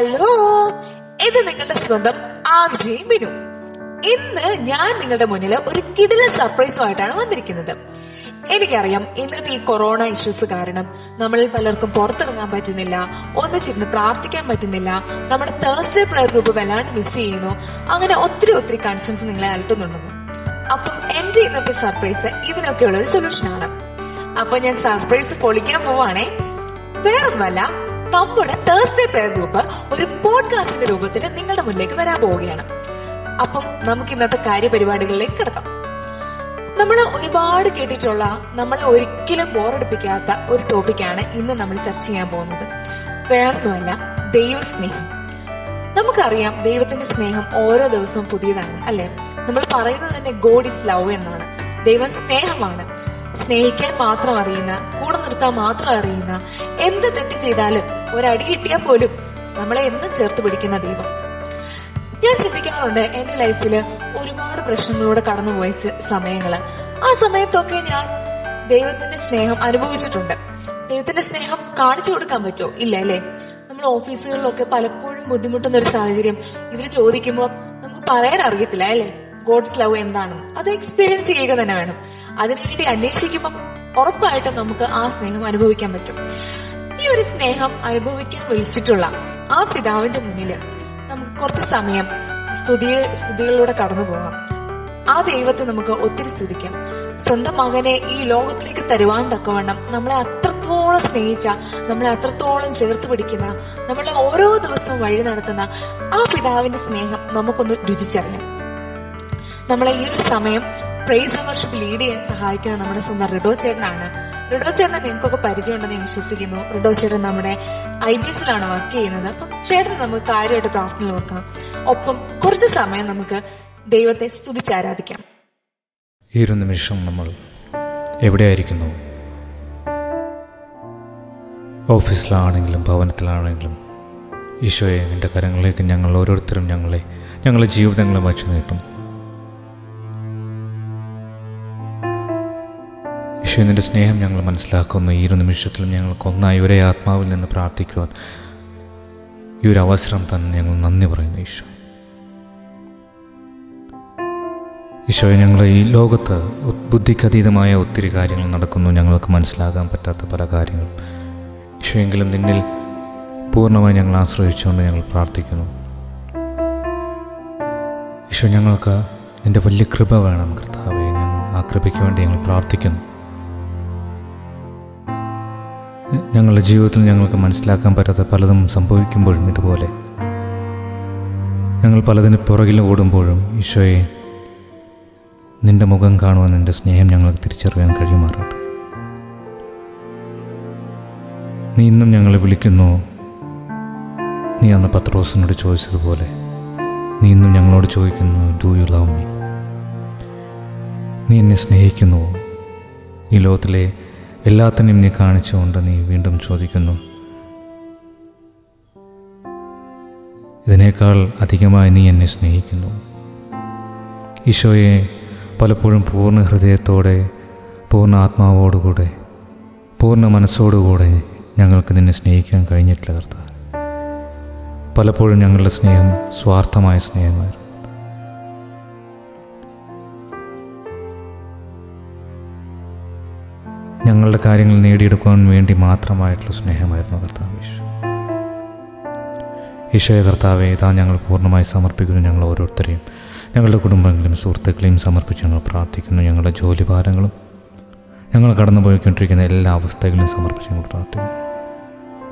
Hello ഇത് നിങ്ങളുടെ സ്വന്തം ആശയം മിനു. ഇന്ന് ഞാൻ നിങ്ങളുടെ മുന്നിൽ ഒരു കിടില സർപ്രൈസുമായിട്ടാണ് വന്നിരിക്കുന്നത്. എനിക്കറിയാം ഇന്നത്തെ ഈ കൊറോണ ഇഷ്യൂസ് കാരണം നമ്മളിൽ പലർക്കും പുറത്തിറങ്ങാൻ പറ്റുന്നില്ല ഒന്നിച്ചിരുന്ന് പ്രാർത്ഥിക്കാൻ പറ്റുന്നില്ല നമ്മുടെ തേഴ്സ്ഡേ പ്രയർ ഗ്രൂപ്പ് വല്ലാണ്ട് മിസ് ചെയ്യുന്നു അങ്ങനെ ഒത്തിരി ഒത്തിരി കൺസേൺസ് നിങ്ങളെ അലട്ടുന്നുണ്ടെന്ന്. അപ്പം എന്റെ ഇന്നത്തെ സർപ്രൈസ് ഇതിനൊക്കെയുള്ള ഒരു സൊല്യൂഷൻ ആണ്. അപ്പൊ ഞാൻ സർപ്രൈസ് പൊളിക്കാൻ പോവാണേ. വേറൊന്നുമല്ല നമ്മുടെ തേഴ്സ്ഡേ പ്രയർ ഗ്രൂപ്പ് ഒരു പോഡ്കാസ്റ്റിന്റെ രൂപത്തിൽ നിങ്ങളുടെ മുന്നിലേക്ക് വരാൻ പോവുകയാണ്. അപ്പം നമുക്ക് ഇന്നത്തെ കാര്യപരിപാടികളിലേക്ക് കിടക്കാം. നമ്മൾ ഒരുപാട് കേട്ടിട്ടുള്ള നമ്മളെ ഒരിക്കലും ബോറടിപ്പിക്കാത്ത ഒരു ടോപ്പിക്കാണ് ഇന്ന് നമ്മൾ ചർച്ച ചെയ്യാൻ പോകുന്നത്. വേറൊന്നുമല്ല ദൈവസ്നേഹം. നമുക്കറിയാം ദൈവത്തിന്റെ സ്നേഹം ഓരോ ദിവസവും പുതിയതാണ് അല്ലെ? നമ്മൾ പറയുന്നത് തന്നെ ഗോഡ് ഇസ് ലവ് എന്നാണ്. ദൈവം സ്നേഹമാണ്. സ്നേഹിക്കാൻ മാത്രം അറിയുന്ന കൂടെ നിർത്താൻ മാത്രം അറിയുന്ന എന്ത് തെറ്റ് ചെയ്താലും ഒരടി കിട്ടിയാൽ പോലും നമ്മളെ എന്നും ചേർത്ത് പിടിക്കുന്ന ദൈവം. ഞാൻ ചിന്തിക്കാറുണ്ട് എന്റെ ലൈഫിൽ ഒരുപാട് പ്രശ്നങ്ങളോട് കടന്നുപോയ സമയങ്ങൾ. ആ സമയത്തൊക്കെ ഞാൻ ദൈവത്തിന്റെ സ്നേഹം അനുഭവിച്ചിട്ടുണ്ട്. ദൈവത്തിന്റെ സ്നേഹം കാണിച്ചു കൊടുക്കാൻ പറ്റുമോ ഇല്ല അല്ലേ? നമ്മൾ ഓഫീസുകളിലൊക്കെ പലപ്പോഴും ബുദ്ധിമുട്ടുന്ന ഒരു സാഹചര്യം ഇവർ ചോദിക്കുമ്പോൾ നമുക്ക് പറയാൻ അറിയത്തില്ല അല്ലേ? ഗോഡ്സ് ലവ് എന്താണെന്ന്. അത് എക്സ്പീരിയൻസ് ചെയ്യുക തന്നെ വേണം. അതിനുവേണ്ടി അന്വേഷിക്കുമ്പോൾ ഉറപ്പായിട്ടും നമുക്ക് ആ സ്നേഹം അനുഭവിക്കാൻ പറ്റും. ഈ ഒരു സ്നേഹം അനുഭവിക്കാൻ വിളിച്ചിട്ടുള്ള ആ പിതാവിന്റെ മുന്നിൽ നമുക്ക് കുറച്ച് സമയം സ്തുതി സ്തുതികളിലൂടെ കടന്നു പോകാം. ആ ദൈവത്തെ നമുക്ക് ഒത്തിരി സ്തുതിക്കാം. സ്വന്തം മകനെ ഈ ലോകത്തിലേക്ക് തരുവാൻ തക്കവണ്ണം നമ്മളെ അത്രത്തോളം സ്നേഹിച്ച നമ്മളെ അത്രത്തോളം ചേർത്ത് പിടിക്കുന്ന നമ്മളെ ഓരോ ദിവസവും വഴി നടത്തുന്ന ആ പിതാവിന്റെ സ്നേഹം നമുക്കൊന്ന് രുചിച്ചറിയാം. നമ്മളെ ഈ ഒരു സമയം പ്രൈസ് വർഷിപ്പ് ലീഡ് ചെയ്യാൻ സഹായിക്കുന്ന നമ്മുടെ സ്വന്തം റിഡോ ചേട്ടനാണ്. റിഡോ ചേട്ടനെ നിങ്ങൾക്കൊക്കെ പരിചയമുണ്ടെന്ന് ഞാൻ വിശ്വസിക്കുന്നു. റിഡോ ചേട്ടൻ നമ്മുടെ ഐ ബി എസിലാണ് വർക്ക് ചെയ്യുന്നത്. അപ്പം ചേട്ടൻ നമുക്ക് കാര്യമായിട്ട് പ്രാർത്ഥന വെക്കാം. ഒപ്പം കുറച്ച് സമയം നമുക്ക് ദൈവത്തെ സ്തുതിച്ചാരാധിക്കാം ഈ ഒരു നിമിഷം നമ്മൾ എവിടെയായിരിക്കുന്നു? ഓഫീസിലാണെങ്കിലും ഭവനത്തിലാണെങ്കിലും ഈശോയെ നിന്റെ കരങ്ങളിലേക്ക് ഞങ്ങൾ ഓരോരുത്തരും ഞങ്ങളെ ഞങ്ങളുടെ ജീവിതങ്ങളെ വച്ചു നീട്ടും. ഈശോ നിന്റെ സ്നേഹം ഞങ്ങൾ മനസ്സിലാക്കുന്നു. ഈ ഒരു നിമിഷത്തിലും ഞങ്ങൾക്കൊന്നായി ഒരേ ആത്മാവിൽ നിന്ന് പ്രാർത്ഥിക്കുവാൻ ഈ ഒരു അവസരം തന്നെ ഞങ്ങൾ നന്ദി പറയുന്നു ഈശോ. ഈശോയെ ഞങ്ങൾ ഈ ലോകത്ത് ബുദ്ധിക്കതീതമായ ഒത്തിരി കാര്യങ്ങൾ നടക്കുന്നു. ഞങ്ങൾക്ക് മനസ്സിലാകാൻ പറ്റാത്ത പല കാര്യങ്ങളും. ഈശോയെങ്കിലും നിന്നിൽ പൂർണമായി ഞങ്ങൾ ആശ്രയിച്ചുകൊണ്ട് ഞങ്ങൾ പ്രാർത്ഥിക്കുന്നു. ഈശോ ഞങ്ങൾക്ക് നിന്റെ വലിയ കൃപ വേണം കർത്താവെ. ഞങ്ങൾ ആ കൃപയ്ക്ക് വേണ്ടി ഞങ്ങൾ പ്രാർത്ഥിക്കുന്നു. ഞങ്ങളുടെ ജീവിതത്തിൽ ഞങ്ങൾക്ക് മനസ്സിലാക്കാൻ പറ്റാത്ത പലതും സംഭവിക്കുമ്പോഴും ഇതുപോലെ. ഞങ്ങൾ പലതിന് പുറകിൽ ഓടുമ്പോഴും ഈശോയെ നിന്റെ മുഖം കാണുവാൻ നിന്റെ സ്നേഹം ഞങ്ങൾക്ക് തിരിച്ചറിയാൻ കഴിയുമാറാട്ടെ നീ ഇന്നും ഞങ്ങളെ വിളിക്കുന്നു. നീ അന്ന് പത്രോസിനോട് ചോദിച്ചതുപോലെ നീ ഇന്നും ഞങ്ങളോട് ചോദിക്കുന്നു ഡു യു ലവ് മീ നീ എന്നെ സ്നേഹിക്കുന്നു. ഈ ലോകത്തിലെ എല്ലാത്തിനെയും നീ കാണിച്ചുകൊണ്ട് നീ വീണ്ടും ചോദിക്കുന്നു. ഇതിനേക്കാൾ അധികമായി നീ എന്നെ സ്നേഹിക്കുന്നു. ഈശോയെ പലപ്പോഴും പൂർണ ഹൃദയത്തോടെ പൂർണ ആത്മാവോടുകൂടെ പൂർണ മനസ്സോടുകൂടെ ഞങ്ങൾക്ക് നിന്നെ സ്നേഹിക്കാൻ കഴിഞ്ഞിട്ടില്ല കർത്താവ്. പലപ്പോഴും ഞങ്ങളുടെ സ്നേഹം സ്വാർത്ഥമായ സ്നേഹമായിരുന്നു. ഞങ്ങളുടെ കാര്യങ്ങൾ നേടിയെടുക്കുവാൻ വേണ്ടി മാത്രമായിട്ടുള്ള സ്നേഹമായിരുന്നു കർത്താവ് ഈശോ ഈശോയെ കർത്താവെ ഇതാ ഞങ്ങൾ പൂർണമായി സമർപ്പിക്കുന്നു ഞങ്ങൾ ഓരോരുത്തരെയും. ഞങ്ങളുടെ കുടുംബങ്ങളെയും സുഹൃത്തുക്കളെയും സമർപ്പിച്ച് ഞങ്ങൾ പ്രാർത്ഥിക്കുന്നു. ഞങ്ങളുടെ ജോലി ഭാരങ്ങളും ഞങ്ങൾ കടന്നു പോയിക്കൊണ്ടിരിക്കുന്ന എല്ലാ അവസ്ഥകളും സമർപ്പിച്ച് ഞങ്ങൾ പ്രാർത്ഥിക്കുന്നു.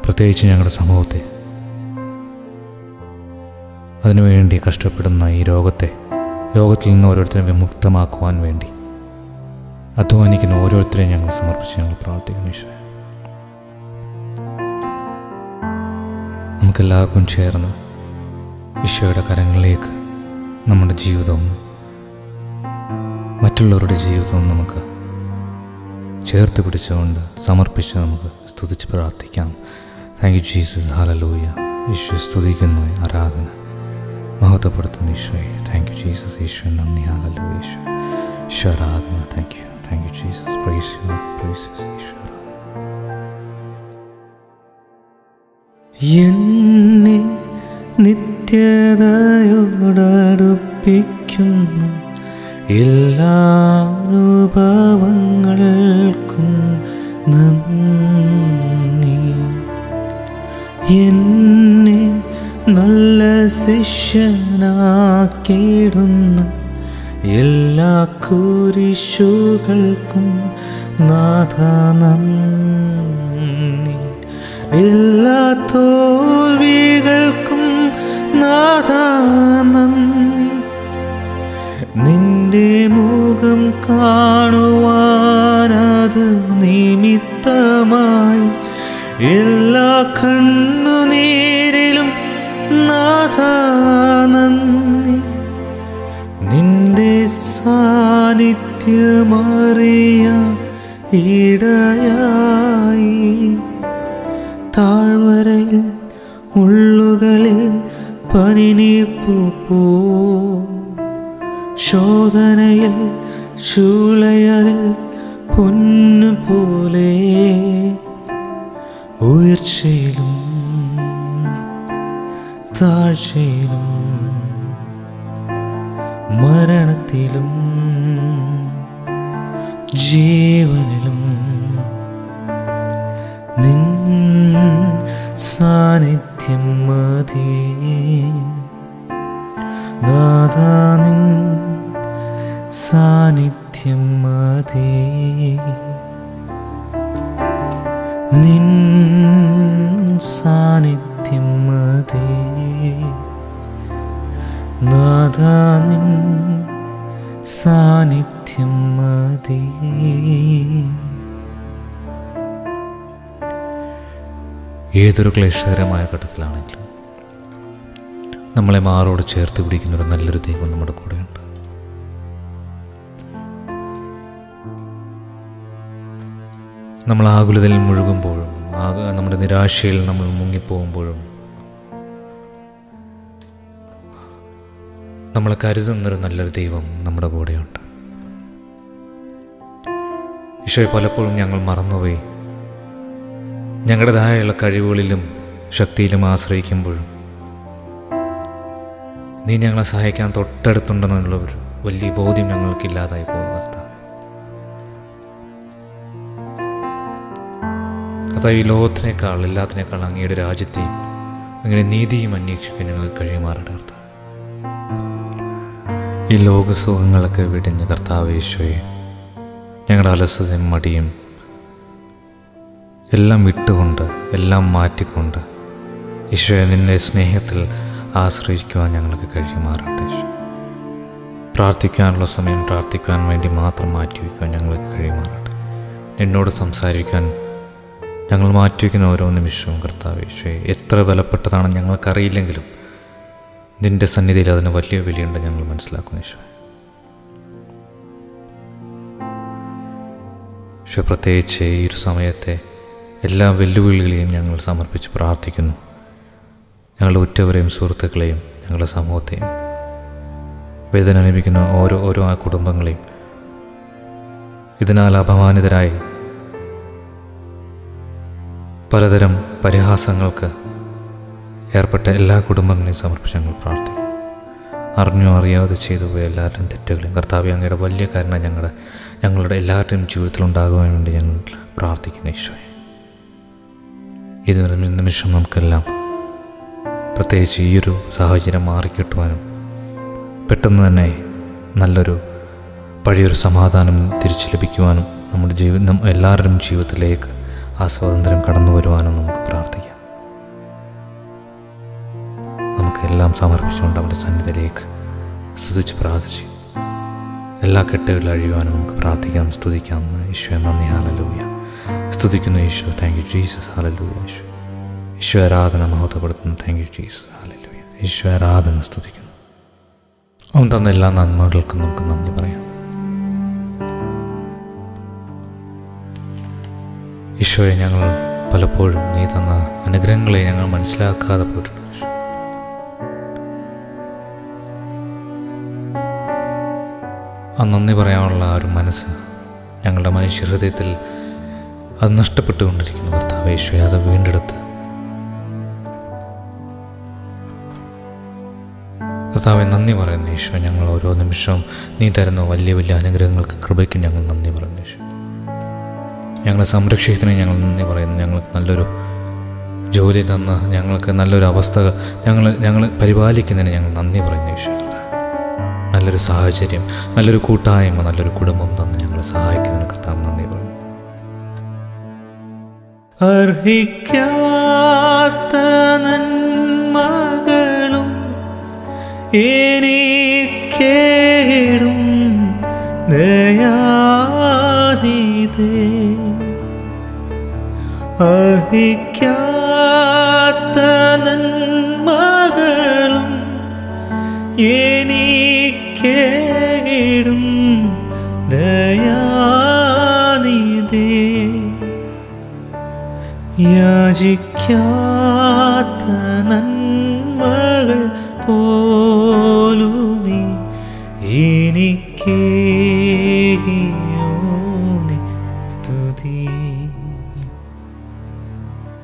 പ്രത്യേകിച്ച് ഞങ്ങളുടെ സമൂഹത്തെ അതിനുവേണ്ടി കഷ്ടപ്പെടുന്ന ഈ രോഗത്തെ രോഗത്തിൽ നിന്ന് ഓരോരുത്തരും വിമുക്തമാക്കുവാൻ വേണ്ടി അധ്വാനിക്കുന്ന ഓരോരുത്തരെയും ഞങ്ങൾ സമർപ്പിച്ച് ഞങ്ങൾ പ്രാർത്ഥിക്കുന്നു ഈശോ നമുക്കെല്ലാവർക്കും ചേർന്ന് ഈശോയുടെ കരങ്ങളിലേക്ക് നമ്മുടെ ജീവിതവും മറ്റുള്ളവരുടെ ജീവിതവും നമുക്ക് ചേർത്ത് പിടിച്ചുകൊണ്ട് സമർപ്പിച്ച് നമുക്ക് സ്തുതിച്ച് പ്രാർത്ഥിക്കാം. Thank you Jesus hallelujah Eesho സ്തുതിക്കുന്നു. ആരാധന മഹത്വപ്പെടുത്തുന്നു ഈശോയെ. താങ്ക് യു ജീസസ് ഈശോ നന്ദി. ഹാലലൂയ ഈശോ ഈശോ ആരാധന. Thank you thank you Jesus praise you praise Eesho ആരാധന എന്നെ നിത്യതയോടടുപ്പിക്കുന്ന എല്ലാ അനുഭവങ്ങൾക്കും നന്ദി. എന്നെ നല്ല ശിഷ്യനാക്കിയിടുന്ന എല്ലാ കുരിശുകൾക്കും നാഥ നന്ദി. എല്ലാ തോൽവികൾക്കും നാഥ നന്ദി. നിന്റെ മുഖം കാണുവാനത് നിമിത്തമായി എല്ലാ കണ്ണുനീരിലും സാന്നിധ്യമറിയ ഇടയായി താഴ്വരയിൽ ഉള്ളുകളിൽ പനിനീർപ്പു ശോധനയിൽ ശൂളയതിൽ പൊന്നു പോലെ ഉയർച്ചയിലും താഴ്ചയിലും മരണത്തിലും ജീവനിലും നിൻ സാന്നിധ്യം മതി. നാഥാ നിൻ സാന്നിധ്യം മതി. നിൻ സാന്നിധ്യം മതി. നാഥാ നിൻ സാന്നിധ്യം മതി. ഏതൊരു ക്ലേശകരമായ ഘട്ടത്തിലാണെങ്കിലും നമ്മളെ മാറോട് ചേർത്ത് പിടിക്കുന്ന ഒരു നല്ലൊരു ദൈവം നമ്മുടെ കൂടെയുണ്ട്. നമ്മൾ ആകുലതയിൽ മുഴുകുമ്പോഴും നമ്മുടെ നിരാശയിൽ നമ്മൾ മുങ്ങിപ്പോകുമ്പോഴും നമ്മളെ കരുതുന്നൊരു നല്ലൊരു ദൈവം നമ്മുടെ കൂടെയുണ്ട്. ഈശോയെ പലപ്പോഴും ഞങ്ങൾ മറന്നുപോയി. ഞങ്ങളുടേതായുള്ള കഴിവുകളിലും ശക്തിയിലും ആശ്രയിക്കുമ്പോഴും. നീ ഞങ്ങളെ സഹായിക്കാൻ തൊട്ടടുത്തുണ്ടെന്നുള്ള ഒരു വലിയ ബോധ്യം ഞങ്ങൾക്കില്ലാതായി പോകുന്ന കർത്താവ്. അതായത് ഈ ലോകത്തിനേക്കാൾ എല്ലാത്തിനേക്കാൾ അങ്ങയുടെ രാജ്യത്തെയും അങ്ങയുടെ നീതിയും അന്വേഷിക്കാൻ ഞങ്ങൾക്ക് കഴിയുമാറട്ടെ കർത്താവ്. ഈ ലോകസുഖങ്ങളൊക്കെ വിടിഞ്ഞ് കർത്താവ് ഈശോയെ ഞങ്ങളുടെ അലസതയും മടിയും എല്ലാം വിട്ടുകൊണ്ട് എല്ലാം മാറ്റിക്കൊണ്ട് ഈശോയെ നിന്നെ സ്നേഹത്തിൽ ആശ്രയിക്കുവാൻ ഞങ്ങൾക്ക് കഴിയുമാറട്ടെ പ്രാർത്ഥിക്കാനുള്ള സമയം പ്രാർത്ഥിക്കുവാൻ വേണ്ടി മാത്രം മാറ്റി മാറ്റിവെക്കുവാൻ ഞങ്ങൾക്ക് കഴിയുമാറട്ടെ എന്നോട് സംസാരിക്കാൻ ഞങ്ങൾ മാറ്റി മാറ്റിവെക്കുന്ന ഓരോ നിമിഷവും കർത്താവ് ഈശോയെ എത്ര വിലപ്പെട്ടതാണെന്ന് ഞങ്ങൾക്കറിയില്ലെങ്കിലും നിന്റെ സന്നിധിയിൽ അതിന് വലിയ വിലയുണ്ട് ഞങ്ങൾ മനസ്സിലാക്കുന്നു ഈശോ. ഈശോ പ്രത്യേകിച്ച് ഈ ഒരു സമയത്തെ എല്ലാ വെല്ലുവിളികളെയും ഞങ്ങൾ സമർപ്പിച്ച് പ്രാർത്ഥിക്കുന്നു. ഞങ്ങളുടെ ഉറ്റവരെയും സുഹൃത്തുക്കളെയും ഞങ്ങളുടെ സമൂഹത്തെയും. വേദന അനുഭവിക്കുന്ന ഓരോ ഓരോ ആ കുടുംബങ്ങളെയും. ഇതിനാൽ അപമാനിതരായി പലതരം പരിഹാസങ്ങൾക്ക് ഏർപ്പെട്ട എല്ലാ കുടുംബങ്ങളെയും സമർപ്പിച്ച് ഞങ്ങൾ പ്രാർത്ഥിക്കുന്നു. അറിഞ്ഞോ അറിയാതെ ചെയ്തു പോയ എല്ലാവരുടെയും തെറ്റുകളെയും കർത്താവ് അങ്ങയുടെ വലിയ കാരണം ഞങ്ങളുടെ ഞങ്ങളുടെ എല്ലാവരുടെയും ജീവിതത്തിൽ ഉണ്ടാകുവാൻ വേണ്ടി ഞങ്ങൾ പ്രാർത്ഥിക്കുന്ന ഈശോയെ. ഇത് നിമിഷം നമുക്കെല്ലാം പ്രത്യേകിച്ച് ഈ ഒരു സാഹചര്യം മാറിക്കിട്ടുവാനും പെട്ടെന്ന് തന്നെ നല്ലൊരു പഴയൊരു സമാധാനം തിരിച്ചു ലഭിക്കുവാനും നമ്മുടെ ജീവിതം എല്ലാവരുടെയും ജീവിതത്തിലേക്ക് ആ സ്വാതന്ത്ര്യം കടന്നു വരുവാനും നമുക്ക് പ്രാർത്ഥിക്കാം. നമുക്കെല്ലാം സമർപ്പിച്ചുകൊണ്ട് അവന്റെ സന്നിധിയിലേക്ക് സ്തുതിച്ച് പ്രാർത്ഥിച്ചു. എല്ലാ കെട്ടുകളും അഴിയുവാനും നമുക്ക് പ്രാർത്ഥിക്കാം സ്തുതിക്കാം. ഈശോ നന്ദി. ഹാലലൂയ സ്തുതിക്കുന്നു Eesho. Thank you Jesus hallelujah Eesho. Eesho ആരാധന മഹത്വപ്പെടുത്തുന്നു. Thank you Jesus hallelujah Eesho ആരാധന സ്തുതിക്കുന്നു. അവൻ തന്ന എല്ലാ നന്മകൾക്കും നമുക്ക് നന്ദി പറയാം. ഈശോയെ ഞങ്ങൾ പലപ്പോഴും നീ തന്ന അനുഗ്രഹങ്ങളെ ഞങ്ങൾ മനസ്സിലാക്കാതെ പോയിട്ടുണ്ട്. നന്ദി പറയാനുള്ള ആ ഒരു മനസ്സ് ഞങ്ങളുടെ മനുഷ്യഹൃദയത്തിൽ അത് നഷ്ടപ്പെട്ടുകൊണ്ടിരിക്കുന്നു. ഭർത്താവ് യേശു അത് വീണ്ടെടുത്ത്. കർത്താവെ നന്ദി പറയുന്നു ഈശോ ഞങ്ങൾ ഓരോ നിമിഷവും നീ തരുന്ന വലിയ വലിയ അനുഗ്രഹങ്ങൾക്ക് കൃപയ്ക്കും ഞങ്ങൾ നന്ദി പറയുന്നു ഈശോ. ഞങ്ങളെ സംരക്ഷിക്കുന്നതിന് ഞങ്ങൾ നന്ദി പറയുന്നു. ഞങ്ങൾക്ക് നല്ലൊരു ജോലി തന്ന് ഞങ്ങൾക്ക് നല്ലൊരു അവസ്ഥ ഞങ്ങൾ ഞങ്ങൾ പരിപാലിക്കുന്നതിന് ഞങ്ങൾ നന്ദി പറയുന്നു നല്ലൊരു സാഹചര്യം നല്ലൊരു കൂട്ടായ്മ നല്ലൊരു കുടുംബം തന്ന് ഞങ്ങളെ സഹായിക്കുന്നതിന് കർത്താവ് നന്ദി പറഞ്ഞു അർഹിക്കാത്ത നന്മകളും എനിക്കേടും ദയാനിതേ അർഹിക്കാത്ത യാചിക്കാത്ത നന്മകൾ പോലുമി എനിക്കേകിയോനെ സ്തുതി.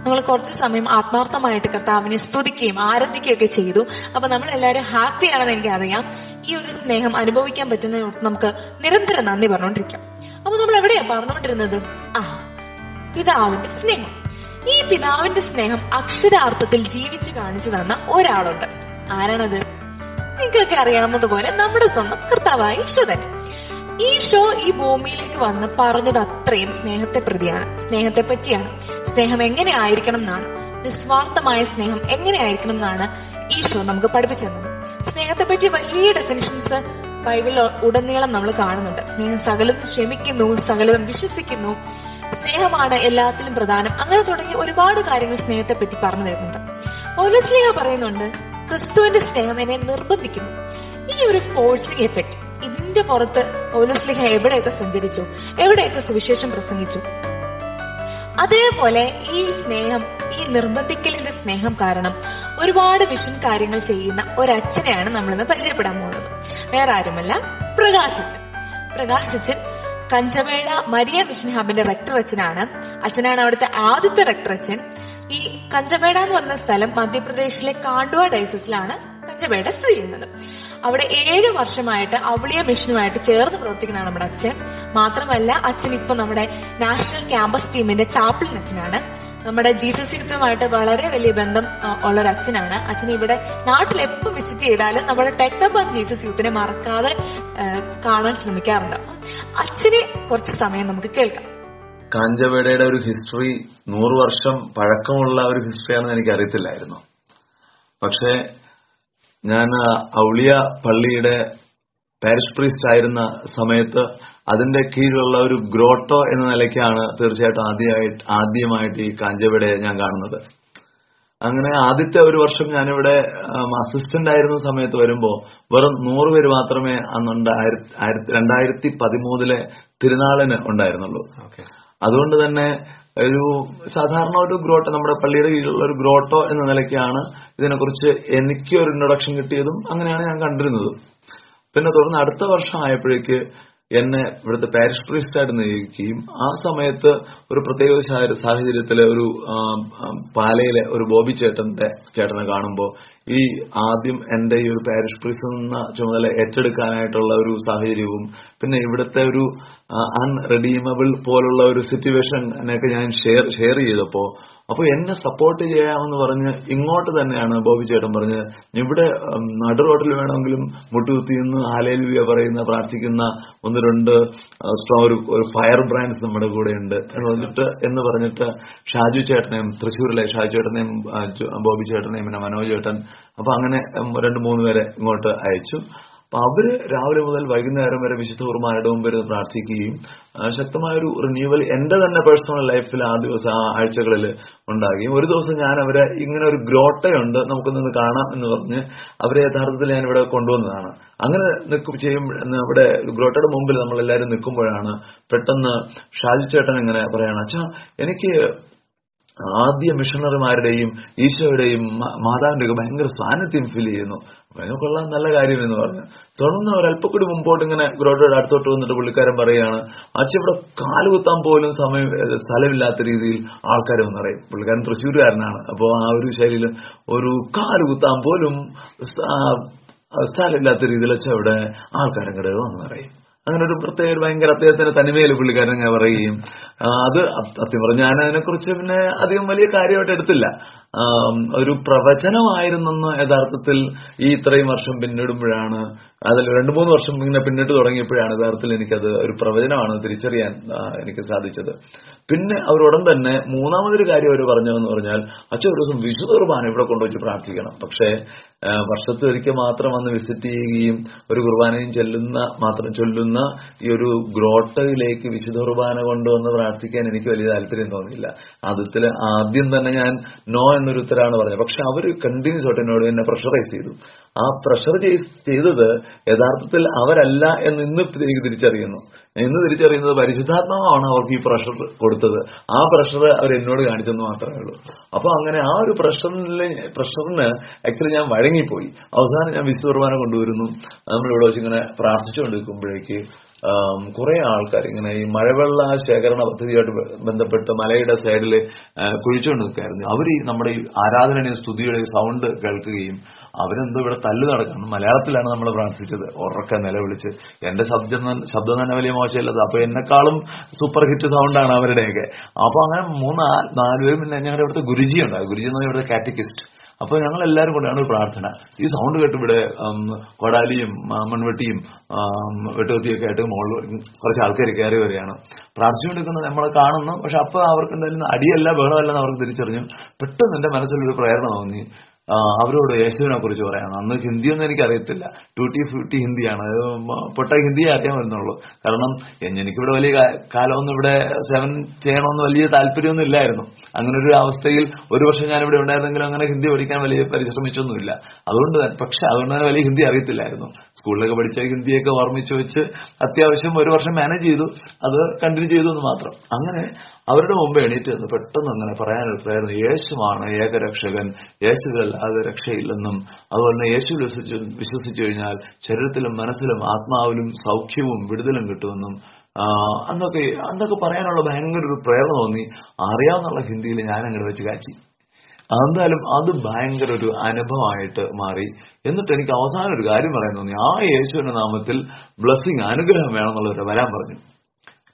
നമ്മൾ കുറച്ച് സമയം ആത്മാർത്ഥമായിട്ട് കർത്താവിനെ സ്തുതിക്കുകയും ആരാധിക്കുകയൊക്കെ ചെയ്തു. അപ്പൊ നമ്മൾ എല്ലാവരും ഹാപ്പിയാണെന്ന് എനിക്കറിയാം. ഈ ഒരു സ്നേഹം അനുഭവിക്കാൻ പറ്റുന്നതിനോട് നമുക്ക് നിരന്തരം നന്ദി പറഞ്ഞുകൊണ്ടിരിക്കാം. അപ്പൊ നമ്മൾ എവിടെയാ പറഞ്ഞുകൊണ്ടിരുന്നത്? ആ പിതാവിന്റെ സ്നേഹം. ഈ പിതാവിന്റെ സ്നേഹം അക്ഷരാർത്ഥത്തിൽ ജീവിച്ചു കാണിച്ചു തന്ന ഒരാളുണ്ട്. ആരാണത്? നിങ്ങൾക്കൊക്കെ അറിയാവുന്നതുപോലെ നമ്മുടെ സ്വന്തം കർത്താവായ ഈശോ തന്നെ. ഈശോ ഈ ഭൂമിയിലേക്ക് വന്ന് പറഞ്ഞത് അത്രയും സ്നേഹത്തെ പ്രതിയാണ്. സ്നേഹത്തെ പറ്റിയാണ്. സ്നേഹം എങ്ങനെ ആയിരിക്കണം എന്നാണ്. നിസ്വാർത്ഥമായ സ്നേഹം എങ്ങനെ ആയിരിക്കണം എന്നാണ് ഈശോ നമുക്ക് പഠിപ്പിച്ചു തന്നത്. സ്നേഹത്തെ പറ്റി വലിയ ഡെഫിനിഷൻസ് ബൈബിളിൽ ഉടനീളം നമ്മൾ കാണുന്നുണ്ട്. സ്നേഹം സകലതും ക്ഷമിക്കുന്നു സകലതും വിശ്വസിക്കുന്നു സ്നേഹമാണ് എല്ലാത്തിലും പ്രധാനം. അങ്ങനെ തുടങ്ങി ഒരുപാട് കാര്യങ്ങൾ സ്നേഹത്തെ പറ്റി പറഞ്ഞു തരുന്നുണ്ട്. പൗലോസ്ലിഹ പറയുന്നുണ്ട് ക്രിസ്തുവിന്റെ സ്നേഹം എന്നെ നിർബന്ധിക്കുന്നു. ഈ ഒരു ഫോഴ്സിംഗ് എഫക്ട് ഇതിന്റെ പുറത്ത് പൗലോസ്ലിഹ എവിടെയൊക്കെ സഞ്ചരിച്ചു? എവിടെയൊക്കെ സുവിശേഷം പ്രസംഗിച്ചു? അതേപോലെ ഈ സ്നേഹം ഈ നിർബന്ധിക്കലിന്റെ സ്നേഹം കാരണം ഒരുപാട് വിഷൻ കാര്യങ്ങൾ ചെയ്യുന്ന ഒരച്ഛനെയാണ് നമ്മളിന്ന് പരിചയപ്പെടാൻ പോകുന്നത്. വേറെ ആരുമല്ല പ്രകാശിച്ചൻ. പ്രകാശച്ചൻ കഞ്ചമേട മരിയ മിഷൻ ഹബിന്റെ റെക്ടർ അച്ഛനാണ് അവിടുത്തെ ആദ്യത്തെ അച്ഛൻ ഈ കഞ്ചമേട എന്ന് പറഞ്ഞ സ്ഥലം മധ്യപ്രദേശിലെ കാണ്ടുവ ഡൈസസിലാണ് കഞ്ചമേട സ്ഥിതി ചെയ്യുന്നത്. അവിടെ ഏഴ് വർഷമായിട്ട് അവളിയ മിഷനുമായിട്ട് ചേർന്ന് പ്രവർത്തിക്കുന്നതാണ് നമ്മുടെ അച്ഛൻ. മാത്രമല്ല അച്ഛൻ ഇപ്പൊ നമ്മുടെ നാഷണൽ ക്യാമ്പസ് ടീമിന്റെ ചാപ്ലിൻ അച്ഛനാണ്. നമ്മുടെ ജീസസ് യുദ്ധമായിട്ട് വളരെ വലിയ ബന്ധം ഉള്ള ഒരു അച്ഛനാണ്. അച്ഛൻ ഇവിടെ നാട്ടിൽ എപ്പോൾ വിസിറ്റ് ചെയ്താലും നമ്മുടെ ടെക്നോബാൻ ജീസസ് യൂത്തിനെ മറക്കാതെ കാണാൻ ശ്രമിക്കാറുണ്ട്. അച്ഛനെ കുറച്ച് സമയം നമുക്ക് കേൾക്കാം. കാഞ്ചവേടയുടെ ഒരു ഹിസ്റ്ററി നൂറ് വർഷം പഴക്കമുള്ള ഒരു ഹിസ്റ്ററിയാണെന്ന് എനിക്ക് അറിയത്തില്ലായിരുന്നു പക്ഷേ ഞാൻ ഔളിയ പള്ളിയുടെ പാരിഷ് പ്രീസ്റ്റ് ആയിരുന്ന സമയത്ത് അതിന്റെ കീഴിലുള്ള ഒരു ഗ്രോട്ടോ എന്ന നിലയ്ക്കാണ് തീർച്ചയായിട്ടും ആദ്യമായിട്ട് ആദ്യമായിട്ട് ഈ കാഞ്ചവേടയെ ഞാൻ കാണുന്നത്. അങ്ങനെ ആദ്യത്തെ ഒരു വർഷം ഞാനിവിടെ അസിസ്റ്റന്റ് ആയിരുന്ന സമയത്ത് വരുമ്പോൾ വെറും നൂറ് പേര് മാത്രമേ അന്നുണ്ട് രണ്ടായിരത്തി പതിമൂന്നിലെ തിരുനാളിന് ഉണ്ടായിരുന്നുള്ളൂ. അതുകൊണ്ട് തന്നെ ഒരു സാധാരണ ഒരു ഗ്രോട്ടോ നമ്മുടെ പള്ളിയുടെ കീഴിലുള്ള ഒരു ഗ്രോട്ടോ എന്ന നിലയ്ക്കാണ് ഇതിനെക്കുറിച്ച് എനിക്ക് ഒരു ഇൻട്രൊഡക്ഷൻ കിട്ടിയതും അങ്ങനെയാണ് ഞാൻ കണ്ടിരുന്നത്. പിന്നെ തുടർന്ന് അടുത്ത വർഷം ആയപ്പോഴേക്ക് എന്നെ ഇവിടുത്തെ പാരിഷ് പ്രീസ്റ്റായിട്ട് നിയോഗിക്കുകയും ആ സമയത്ത് ഒരു പ്രത്യേക സാഹ- സാഹചര്യത്തിലെ ഒരു പാലയിലെ ഒരു ബോബി ചേട്ടന്റെ ചേട്ടനെ കാണുമ്പോൾ ഈ ആദ്യം എന്റെ ഈ ഒരു പാരിഷ് പ്രീസിൽ എന്ന ചുമതല ഏറ്റെടുക്കാനായിട്ടുള്ള ഒരു സാഹചര്യവും പിന്നെ ഇവിടുത്തെ ഒരു അൺറെഡീമബിൾ പോലുള്ള ഒരു സിറ്റുവേഷൻ എന്നൊക്കെ ഞാൻ ഷെയർ ഷെയർ ചെയ്തപ്പോ അപ്പൊ എന്നെ സപ്പോർട്ട് ചെയ്യാമെന്ന് പറഞ്ഞ് ഇങ്ങോട്ട് തന്നെയാണ് ബോബി ചേട്ടൻ പറഞ്ഞ് ഇവിടെ ഉം, നടു റോഡിൽ വേണമെങ്കിലും മുട്ടുകുത്തി നിന്ന് ആലേലുവിയ പറയുന്ന പ്രാർത്ഥിക്കുന്ന ഒന്ന് രണ്ട് ഒരു ഫയർ ബ്രാൻഡ്സ് നമ്മുടെ കൂടെ ഉണ്ട് എന്ന് പറഞ്ഞിട്ട് എന്ന് പറഞ്ഞിട്ട് ഷാജു ചേട്ടനെയും തൃശ്ശൂരിലെ ഷാജു ചേട്ടനെയും ബോബി ചേട്ടനെയും പിന്നെ മനോജ് ചേട്ടൻ അപ്പൊ അങ്ങനെ രണ്ട് മൂന്ന് പേരെ ഇങ്ങോട്ട് അയച്ചു. അപ്പൊ അവർ രാവിലെ മുതൽ വൈകുന്നേരം വരെ വിശുദ്ധ കുർബാനയുടെ മുമ്പ് ഇരുന്ന് പ്രാർത്ഥിക്കുകയും ശക്തമായൊരു റിന്യൂവൽ എന്റെ തന്നെ പേഴ്സണൽ ലൈഫിൽ ആ ദിവസം ആ ആഴ്ചകളിൽ ഉണ്ടാകുകയും ഒരു ദിവസം ഞാൻ അവരെ ഇങ്ങനെ ഒരു ഗ്രോട്ടയുണ്ട് നമുക്കൊന്ന് കാണാം എന്ന് പറഞ്ഞ് അവരെ യഥാർത്ഥത്തിൽ ഞാൻ ഇവിടെ കൊണ്ടുവന്നതാണ്. അങ്ങനെ നിൽക്കും ചെയ്യും ഇവിടെ ഗ്രോട്ടയുടെ മുമ്പിൽ നമ്മൾ എല്ലാവരും നിൽക്കുമ്പോഴാണ് പെട്ടെന്ന് ഷാജി ചേട്ടൻ ഇങ്ങനെ പറയാണ് അച്ഛാ എനിക്ക് ആദ്യ മിഷണറിമാരുടെയും ഈശോയുടെയും മാ- മാതാവിന്റെ ഒക്കെ ഭയങ്കര സാന്നിധ്യം ഫീൽ ചെയ്യുന്നു. അതിനെ കൊള്ളാൻ നല്ല കാര്യം എന്ന് പറഞ്ഞു. തുടർന്ന് ഒരല്പം കൂടി മുമ്പോട്ട് ഇങ്ങനെ ഗ്രോട്ടോയുടെ അടുത്തോട്ട് വന്നിട്ട് പുള്ളിക്കാരൻ പറയുകയാണ് അച്ഛൻ ഇവിടെ കാലുകുത്താൻ പോലും സമയം സ്ഥലമില്ലാത്ത രീതിയിൽ ആൾക്കാർ വന്ന് പറയും പുള്ളിക്കാരൻ തൃശ്ശൂരുകാരനാണ്. അപ്പോൾ ആ ഒരു ശൈലിയിൽ ഒരു കാലുകുത്താൻ പോലും സ്ഥലമില്ലാത്ത രീതിയിൽ അച്ഛൻ അവിടെ ആൾക്കാരങ്ങടെ വന്ന് പറയും അങ്ങനെ ഒരു പ്രത്യേക ഒരു ഭയങ്കര അദ്ദേഹത്തിന്റെ തനിമയിൽ പുള്ളിക്കാരൻ അങ്ങനെ പറയുകയും അത് സത്യം പറഞ്ഞു ഞാൻ അതിനെക്കുറിച്ച് പിന്നെ അധികം വലിയ കാര്യമായിട്ട് എടുത്തില്ല. ഒരു പ്രവചനമായിരുന്നെന്ന് യഥാർത്ഥത്തിൽ ഈ ഇത്രയും വർഷം പിന്നിടുമ്പോഴാണ് അതിൽ രണ്ടു മൂന്ന് വർഷം ഇങ്ങനെ പിന്നിട്ട് തുടങ്ങിയപ്പോഴാണ് യഥാർത്ഥത്തിൽ എനിക്കത് ഒരു പ്രവചനമാണ് തിരിച്ചറിയാൻ എനിക്ക് സാധിച്ചത്. പിന്നെ അവരുടൻ തന്നെ മൂന്നാമതൊരു കാര്യം അവർ പറഞ്ഞതെന്ന് പറഞ്ഞാൽ അച്ഛൻ ഒരു ദിവസം വിശുദ്ധ കുർബാന ഇവിടെ കൊണ്ടുവച്ച് പ്രാർത്ഥിക്കണം. പക്ഷേ വർഷത്തിൽ ഒരിക്കൽ മാത്രം വന്ന് വിസിറ്റ് ചെയ്യുകയും ഒരു കുർബാനയും ചെല്ലുന്ന മാത്രം ചൊല്ലുന്ന ഈ ഒരു ഗ്രോട്ടയിലേക്ക് വിശുദ്ധ കുർബാന കൊണ്ടുവന്ന് പ്രാർത്ഥിക്കാൻ എനിക്ക് വലിയ താല്പര്യം തോന്നിയില്ല. ആദ്യത്തിൽ ആദ്യം തന്നെ ഞാൻ നോ എന്നൊരു ഉത്തരാണ് പറഞ്ഞത്. പക്ഷെ അവർ കണ്ടിന്യൂസ് ആയിട്ട് എന്നോട് എന്നെ പ്രഷറൈസ് ചെയ്തു. ആ പ്രഷർ ചെയ്തത് യഥാർത്ഥത്തിൽ അവരല്ല എന്ന് ഇന്ന് എനിക്ക് തിരിച്ചറിയുന്നു. ഇന്ന് തിരിച്ചറിയുന്നത് പരിശുദ്ധാത്മാവാണ് അവർക്ക് ഈ പ്രഷർ കൊടുത്തത്. ആ പ്രഷർ അവർ എന്നോട് കാണിച്ചെന്ന് മാത്രമേ ഉള്ളൂ. അപ്പൊ അങ്ങനെ ആ ഒരു പ്രഷറിലെ പ്രഷറിന് ആക്ച്വലി ഞാൻ വഴങ്ങിപ്പോയി. അവസാനം ഞാൻ വിശുദ്ധ കുർബാന കൊണ്ടുവരുന്നു. നമ്മളിവിടെ വെച്ച് ഇങ്ങനെ പ്രാർത്ഥിച്ചുകൊണ്ടിരിക്കുമ്പോഴേക്ക് കുറെ ആൾക്കാർ ഇങ്ങനെ ഈ മഴവെള്ള ശേഖരണ പദ്ധതിയായിട്ട് ബന്ധപ്പെട്ട് മലയുടെ സൈഡിൽ കുഴിച്ചുകൊണ്ട് നിൽക്കായിരുന്നു. അവർ നമ്മുടെ ഈ ആരാധനയുടെയും സ്തുതിയുടെയും സൗണ്ട് കേൾക്കുകയും അവരെന്തോ ഇവിടെ തല്ലു നടക്കണം മലയാളത്തിലാണ് നമ്മൾ പ്രാർത്ഥിച്ചത്. ഉറക്കെ നിലവിളിച്ച്. എന്റെ ശബ്ദം ശബ്ദം തന്നെ വലിയ മോശമില്ലത് അപ്പൊ എന്നെക്കാളും സൂപ്പർ ഹിറ്റ് സൗണ്ടാണ് അവരുടെയൊക്കെ. അപ്പൊ അങ്ങനെ മൂന്ന് നാലുപേരും പിന്നെ ഞങ്ങളുടെ ഇവിടുത്തെ ഗുരുജി ഉണ്ടായി ഗുരുജി എന്ന് പറഞ്ഞാൽ ഇവിടുത്തെ കാറ്റക്കിസ്റ്റ് അപ്പൊ ഞങ്ങൾ എല്ലാവരും കൂടെയാണ് പ്രാർത്ഥന. ഈ സൗണ്ട് കേട്ട് ഇവിടെ കൊടാലിയും മൺവെട്ടിയും വെട്ടുകത്തിയൊക്കെ ആയിട്ട് മുകളിൽ കുറച്ച് ആൾക്കാർ കയറി വരികയാണ്. പ്രാർത്ഥിച്ചുകൊണ്ടിരിക്കുന്നത് നമ്മളെ കാണുന്നു. പക്ഷെ അപ്പൊ അവർക്ക് എന്തായാലും അടിയല്ല ബഹളമല്ല എന്ന് അവർക്ക് തിരിച്ചറിഞ്ഞു. പെട്ടെന്ന് എന്റെ മനസ്സിലൊരു പ്രേരണ തോന്നി. അവരോട് യേശുവിനെ കുറിച്ച് പറയണം അന്ന് ഹിന്ദിയൊന്നും എനിക്ക് അറിയത്തില്ല ടൂട്ടി ഫ്യൂട്ടി ഹിന്ദിയാണ്. പൊട്ട ഹിന്ദിയെ അറിയാൻ വരുന്നുള്ളൂ കാരണം എനിക്കിവിടെ വലിയ കാലമൊന്നും ഇവിടെ സെവൻ ചെയ്യണമെന്ന് വലിയ താല്പര്യമൊന്നും ഇല്ലായിരുന്നു. അങ്ങനെ ഒരു അവസ്ഥയിൽ ഒരു വർഷം ഞാൻ ഇവിടെ ഉണ്ടായിരുന്നെങ്കിലും അങ്ങനെ ഹിന്ദി പഠിക്കാൻ വലിയ പരിശ്രമിച്ചൊന്നുമില്ല. അതുകൊണ്ട് പക്ഷെ അതുകൊണ്ട് തന്നെ വലിയ ഹിന്ദി അറിയത്തില്ലായിരുന്നു. സ്കൂളിലൊക്കെ പഠിച്ച ഹിന്ദിയൊക്കെ ഓർമ്മിച്ച് വെച്ച് അത്യാവശ്യം ഒരു വർഷം മാനേജ് ചെയ്തു. അത് കണ്ടിന്യൂ ചെയ്തു എന്ന് മാത്രം. അങ്ങനെ അവരുടെ മുമ്പ് എണീറ്റ് നിന്ന് പെട്ടെന്ന് അങ്ങനെ പറയാൻ പ്രേരണ യേശുവാണ് ഏകരക്ഷകൻ. യേശുവിലല്ലാതെ രക്ഷയില്ലെന്നും അതുപോലെ തന്നെ യേശു വിശ്വസിച്ചു വിശ്വസിച്ചു കഴിഞ്ഞാൽ ശരീരത്തിലും മനസ്സിലും ആത്മാവിലും സൗഖ്യവും വിടുതലും കിട്ടുമെന്നും അന്നൊക്കെ അന്നൊക്കെ പറയാനുള്ള ഭയങ്കര ഒരു പ്രേരണ തോന്നി. അറിയാവുന്നുള്ള ഹിന്ദിയിൽ ഞാൻ അങ്ങോട്ട് വെച്ച് കാച്ചി. എന്തായാലും അത് ഭയങ്കര ഒരു അനുഭവമായിട്ട് മാറി. എന്നിട്ട് എനിക്ക് അവസാനം ഒരു കാര്യം പറയാൻ തോന്നി. ആ യേശുവിന്റെ നാമത്തിൽ ബ്ലസ്സിങ് അനുഗ്രഹം വേണമെന്നുള്ളവരെ വരാൻ പറഞ്ഞു.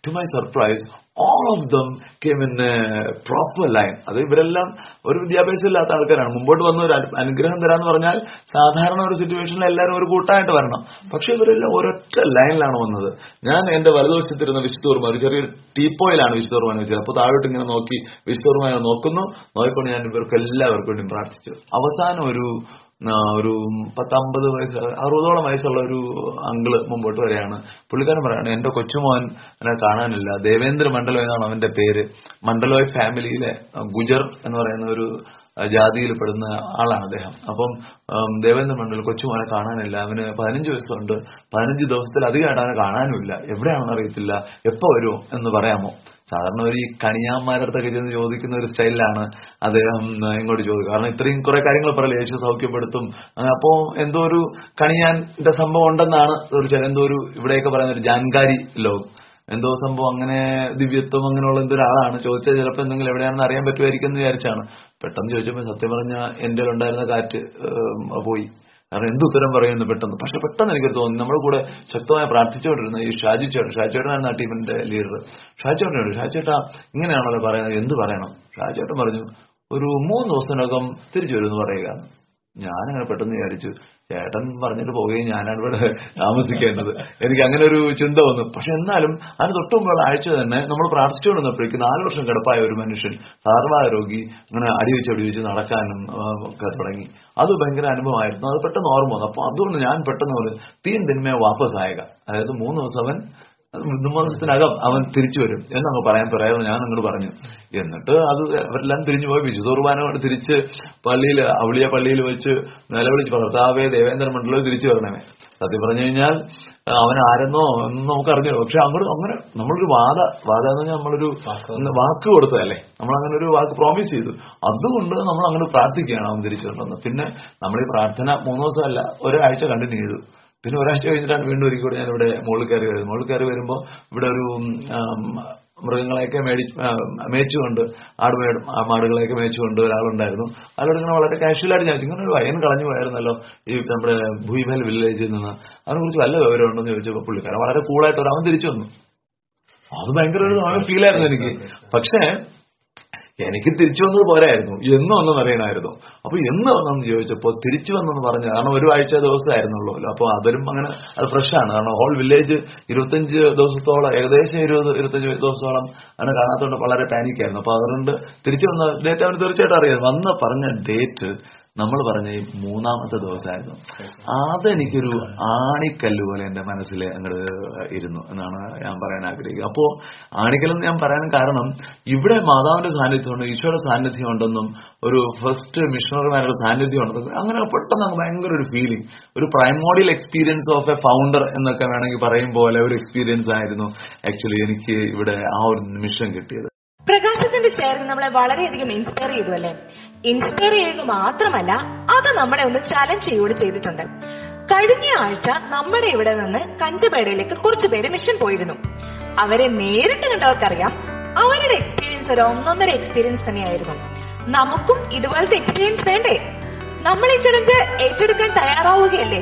To my surprise all of them came in proper line അത് ഇവരെല്ലാം ഒരു വിദ്യാഭ്യാസം ഇല്ലാത്ത ആൾക്കാരാണ്. മുമ്പോട്ട് വന്ന ഒരു അനു- അനുഗ്രഹം തരാന്ന് പറഞ്ഞാൽ സാധാരണ ഒരു സിറ്റുവേഷനിൽ എല്ലാവരും ഒരു കൂട്ടായിട്ട് വരണം. പക്ഷെ ഇവരെല്ലാം ഒരൊറ്റ ലൈനിലാണ് വന്നത്. ഞാൻ എന്റെ വലതുവശത്തിരുന്ന വിശുദ്ധൂർമ ഒരു ചെറിയൊരു ടീപ്പോയിലാണ് വിശുദ്ധൂർമാൻ വെച്ചത് അപ്പൊ താഴോട്ട് ഇങ്ങനെ നോക്കി വിശുദ്ധൂർമാനെ നോക്കുന്നു. നോക്കിക്കൊണ്ട് ഞാൻ ഇവർക്ക് എല്ലാവർക്കും വേണ്ടി പ്രാർത്ഥിച്ചു. അവസാനം ഒരു ഒരു പത്തമ്പത് വയസ്സ് അറുപതോളം വയസ്സുള്ള ഒരു അങ്കിൾ മുമ്പോട്ട് വരെയാണ്. പുള്ളിക്കാരൻ പറയാണ് എന്റെ കൊച്ചുമോൻ എന്നെ കാണാനില്ല. ദേവേന്ദ്ര മണ്ഡലോയ് എന്നാണ് അവന്റെ പേര്. മണ്ഡലോയ് ഫാമിലിയിലെ ഗുജർ എന്ന് പറയുന്ന ഒരു ജാതിയിൽ പെടുന്ന ആളാണ് അദ്ദേഹം. അപ്പം ദേവേന്ദ്ര മണ്ഡൽ കൊച്ചുമോനെ കാണാനില്ല. അവന് പതിനഞ്ച് വയസ്സുണ്ട്. പതിനഞ്ച് ദിവസത്തിലധികമായിട്ട് അവനെ കാണാനുമില്ല. എവിടെയാണെന്ന് അറിയത്തില്ല. എപ്പോ വരുമോ എന്ന് പറയാമോ? സാധാരണ ഒരു ഈ കണിയാന്മാരടുത്തൊക്കെ ചെന്ന് ചോദിക്കുന്ന ഒരു സ്റ്റൈലാണ് അദ്ദേഹം ഇങ്ങോട്ട് ചോദിക്കുക. കാരണം ഇത്രയും കുറെ കാര്യങ്ങൾ പറയില്ല യേശു സൗഖ്യപ്പെടുത്തും. അപ്പോ എന്തോ ഒരു കണിയാന്റെ സംഭവം ഉണ്ടെന്നാണ് ഒരു എന്തോ ഒരു ഇവിടെയൊക്കെ പറയുന്ന ഒരു ജാൻകാരി ലോകം. എന്തോ സംഭവം അങ്ങനെ ദിവ്യത്വം അങ്ങനെയുള്ള എന്തോ ഒരാളാണ്. ചോദിച്ചാൽ ചിലപ്പോൾ എന്തെങ്കിലും എവിടെയാണെന്ന് അറിയാൻ പറ്റുമായിരിക്കും എന്ന് വിചാരിച്ചാണ്. പെട്ടെന്ന് ചോദിച്ചപ്പോൾ സത്യം പറഞ്ഞ എന്റെ ഉണ്ടായിരുന്ന കാറ്റ് പോയി. കാരണം എന്ത് ഉത്തരം പറയുന്നു പെട്ടെന്ന്. പക്ഷെ പെട്ടെന്ന് എനിക്ക് തോന്നി. നമ്മുടെ കൂടെ ശക്തമായി പ്രാർത്ഥിച്ചുകൊണ്ടിരുന്ന ഈ ഷാജി ചേട്ടൻ ഷാജി ചേട്ടനായിരുന്നു ആ ടീമിന്റെ ലീഡർ. ഷാജി ചേട്ടനോട് ഷാജി ചേട്ടാ ഇങ്ങനെയാണല്ലോ പറയുന്നത് എന്ത് പറയണം? ഷാജി ചേട്ടൻ പറഞ്ഞു ഒരു മൂന്ന് ദിവസത്തിനകം തിരിച്ചു വരുമെന്ന് പറയുക. ഞാനങ്ങനെ പെട്ടെന്ന് വിചാരിച്ചു ചേട്ടൻ പറഞ്ഞിട്ട് പോവുകയും ഞാനാണ് ഇവിടെ താമസിക്കേണ്ടത്. എനിക്ക് അങ്ങനെ ഒരു ചിന്ത വന്നു. പക്ഷെ എന്നാലും അതിന് തൊട്ട് ആഴ്ച തന്നെ നമ്മൾ പ്രാർത്ഥിച്ചുകൊണ്ടിരുന്നപ്പോഴേക്ക് നാല് വർഷം കിടപ്പായ ഒരു മനുഷ്യൻ സാർവായ രോഗി അങ്ങനെ അടിവെച്ച് അടിവെച്ച് നടക്കാനും ഒക്കെ തുടങ്ങി. അത് ഭയങ്കര അനുഭവമായിരുന്നു. അത് പെട്ടെന്ന് ഓർമ്മ വന്നു. അപ്പൊ അതുകൊണ്ട് ഞാൻ പെട്ടെന്ന് പറഞ്ഞു തീൻ തിന്മയെ വാപ്പസ് ആയക അതായത് മൂന്ന് ദിവസം അവൻ മൂന്ന് ദിവസത്തിനകം അവൻ തിരിച്ചു വരും എന്നങ്ങ് പറയാൻ പറയാമെന്ന് ഞാൻ അങ്ങോട്ട് പറഞ്ഞു. എന്നിട്ട് അത് അവരെല്ലാം തിരിഞ്ഞു പോയി. വിശുദ്ധ കുർബാനോട് തിരിച്ച് പള്ളിയിൽ അവളിയ പള്ളിയിൽ വെച്ച് നിലവിളിച്ച് ഭർത്താവേ ദേവേന്ദ്ര മണ്ഡലം തിരിച്ചു വരണമേ. സത്യം പറഞ്ഞു കഴിഞ്ഞാൽ അവൻ ആരെന്നോ എന്ന് നമുക്ക് അറിഞ്ഞു പക്ഷെ അങ്ങോട്ട് അങ്ങനെ നമ്മളൊരു വാദ വാദ എന്ന് പറഞ്ഞാൽ നമ്മളൊരു വാക്ക്. കൊടുത്തതല്ലേ? നമ്മൾ അങ്ങനെ ഒരു വാക്ക് പ്രോമിസ് ചെയ്തു. അതുകൊണ്ട് നമ്മൾ അങ്ങനെ പ്രാർത്ഥിക്കുകയാണ് അവൻ തിരിച്ചു വരണമെന്ന് പിന്നെ നമ്മൾ ഈ പ്രാർത്ഥന മൂന്ന് ദിവസമല്ല ഒരാഴ്ച കണ്ടിന്യൂ ചെയ്തു. പിന്നെ ഒരാഴ്ച കഴിഞ്ഞിട്ടാണ് വീണ്ടും ഒരിക്കലും ഞാൻ ഇവിടെ മുകളിൽ കയറി വരുന്നത്. മുകളിൽ കയറി വരുമ്പോൾ ഇവിടെ ഒരു മൃഗങ്ങളെയൊക്കെ മേടി മേച്ചുകൊണ്ട് ആട് മേടും ആ മാടുകളെയൊക്കെ മേച്ചുകൊണ്ട് ഒരാളുണ്ടായിരുന്നു. അവരോട് ഇങ്ങനെ വളരെ കാഷ്വലായിട്ട് ഞാൻ ചോദിച്ചു, ഇങ്ങനെ ഒരു വയൻ കളഞ്ഞു പോയായിരുന്നല്ലോ ഈ നമ്മുടെ ഭൂയിമേൽ വില്ലേജിൽ നിന്ന്? അതിനെ കുറിച്ച് വല്ല വിവരം ഉണ്ടെന്ന് ചോദിച്ചപ്പോൾ പുള്ളിക്കാരൻ വളരെ കൂളായിട്ട് ഒരാൾ അവൻ തിരിച്ചു വന്നു. അത് ഭയങ്കര ഒരു ഫീൽ ആയിരുന്നു എനിക്ക്. പക്ഷേ എനിക്ക് തിരിച്ചു വന്നത് പോരായിരുന്നു. എന്ന് വന്നെന്ന് അറിയണമായിരുന്നു അപ്പൊ എന്ന് വന്നെന്ന് ചോദിച്ചപ്പോ തിരിച്ചു വന്നെന്ന് പറഞ്ഞു കാരണം ഒരു ആഴ്ച ദിവസമായിരുന്നുള്ളൂ. അപ്പൊ അതിലും അങ്ങനെ അത് ഫ്രഷാണ്. കാരണം ഹോൾ വില്ലേജ് ഇരുപത്തഞ്ച് ദിവസത്തോളം ഏകദേശം ഇരുപത് ഇരുപത്തഞ്ച് ദിവസത്തോളം അങ്ങനെ കാണാത്തതുകൊണ്ട് വളരെ പാനിക്കായിരുന്നു അപ്പൊ അതുകൊണ്ട് തിരിച്ചു വന്ന ഡേറ്റ് അവന് തീർച്ചയായിട്ടും അറിയാം. വന്ന് പറഞ്ഞ ഡേറ്റ് നമ്മൾ പറഞ്ഞ ഈ മൂന്നാമത്തെ ദിവസമായിരുന്നു. അതെനിക്കൊരു ആണിക്കല്ല് പോലെ എന്റെ മനസ്സിൽ അങ്ങോട്ട് ഇരുന്നു എന്നാണ് ഞാൻ പറയാൻ ആഗ്രഹിക്കുക. അപ്പോ ആണിക്കല്ലെന്ന് ഞാൻ പറയാൻ കാരണം ഇവിടെ മാതാവിന്റെ സാന്നിധ്യമുണ്ട് ഈശോയുടെ സാന്നിധ്യം ഉണ്ടെന്നും ഒരു ഫസ്റ്റ് മിഷണറിമാരുടെ സാന്നിധ്യം ഉണ്ടെന്നും അങ്ങനെ പെട്ടെന്ന് ഭയങ്കര ഒരു ഫീലിംഗ് ഒരു primordial experience of a founder എന്നൊക്കെ വേണമെങ്കിൽ പറയും പോലെ ഒരു എക്സ്പീരിയൻസ് ആയിരുന്നു ആക്ച്വലി എനിക്ക് ഇവിടെ ആ ഒരു നിമിഷം കിട്ടിയത്. പ്രകാശത്തിന്റെ ഷെയർ നമ്മളെ വളരെയധികം ഇൻസ്പയർ ചെയ്തു അല്ലേ? ഇൻസ്പയർ ചെയ്യുക മാത്രമല്ല അത് നമ്മളെ ഒന്ന് ചലഞ്ച് ചെയ്യുകൂടി ചെയ്തിട്ടുണ്ട്. കഴിഞ്ഞ ആഴ്ച നമ്മുടെ ഇവിടെ നിന്ന് കഞ്ചപേടയിലേക്ക് കുറച്ചു പേര് മിഷൻ പോയിരുന്നു. അവരെ നേരിട്ട് കണ്ടവർക്കറിയാം അവരുടെ എക്സ്പീരിയൻസ് ഒരു ഒന്നൊന്നര എക്സ്പീരിയൻസ് തന്നെയായിരുന്നു. നമുക്കും ഇതുപോലത്തെ എക്സ്പീരിയൻസ് വേണ്ടേ? നമ്മൾ ഈ ചലഞ്ച് ഏറ്റെടുക്കാൻ തയ്യാറാവുകയല്ലേ?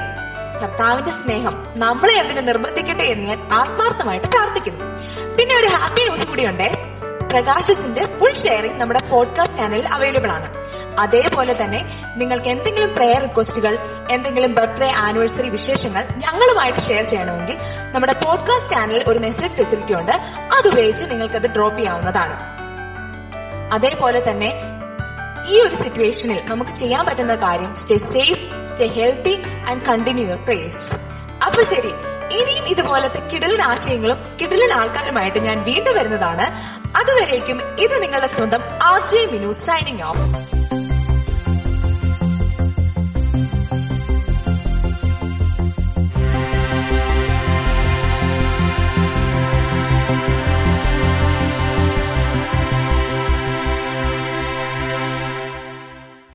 കർത്താവിന്റെ സ്നേഹം നമ്മളെ അതിനെ നിർബന്ധിക്കട്ടെ എന്ന് ഞാൻ ആത്മാർത്ഥമായിട്ട് പ്രാർത്ഥിക്കുന്നു. പിന്നെ ഒരു ഹാപ്പി ന്യൂസ് കൂടിയുണ്ടേ. പ്രകാശത്തിന്റെ ഫുൾ ഷെയറിംഗ് നമ്മുടെ പോഡ്കാസ്റ്റ് ചാനലിൽ അവൈലബിൾ ആണ്. അതേപോലെ തന്നെ നിങ്ങൾക്ക് എന്തെങ്കിലും പ്രെയർ റിക്വസ്റ്റുകൾ എന്തെങ്കിലും ബർത്ത്ഡേ ആനിവേഴ്സറി വിശേഷങ്ങൾ ഞങ്ങളുമായിട്ട് ഷെയർ ചെയ്യണമെങ്കിൽ നമ്മുടെ പോഡ്കാസ്റ്റ് ചാനലിൽ ഒരു മെസ്സേജ് ഫെസിലിറ്റി ഉണ്ട്. അതുപയോഗിച്ച് നിങ്ങൾക്കത് ഡ്രോപ്പ് ചെയ്യാവുന്നതാണ്. അതേപോലെ തന്നെ ഈ ഒരു സിറ്റുവേഷനിൽ നമുക്ക് ചെയ്യാൻ പറ്റുന്ന കാര്യം stay safe stay healthy and continue your praise അപ്പൊ ശരി ഇനിയും ഇതുപോലത്തെ കിടലൻ ആശയങ്ങളും കിടലൻ ആൾക്കാരുമായിട്ട് ഞാൻ വീണ്ടും വരുന്നതാണ്. അതുവരേക്കും ഇത് നിങ്ങളുടെ സ്വന്തം R J Minu signing off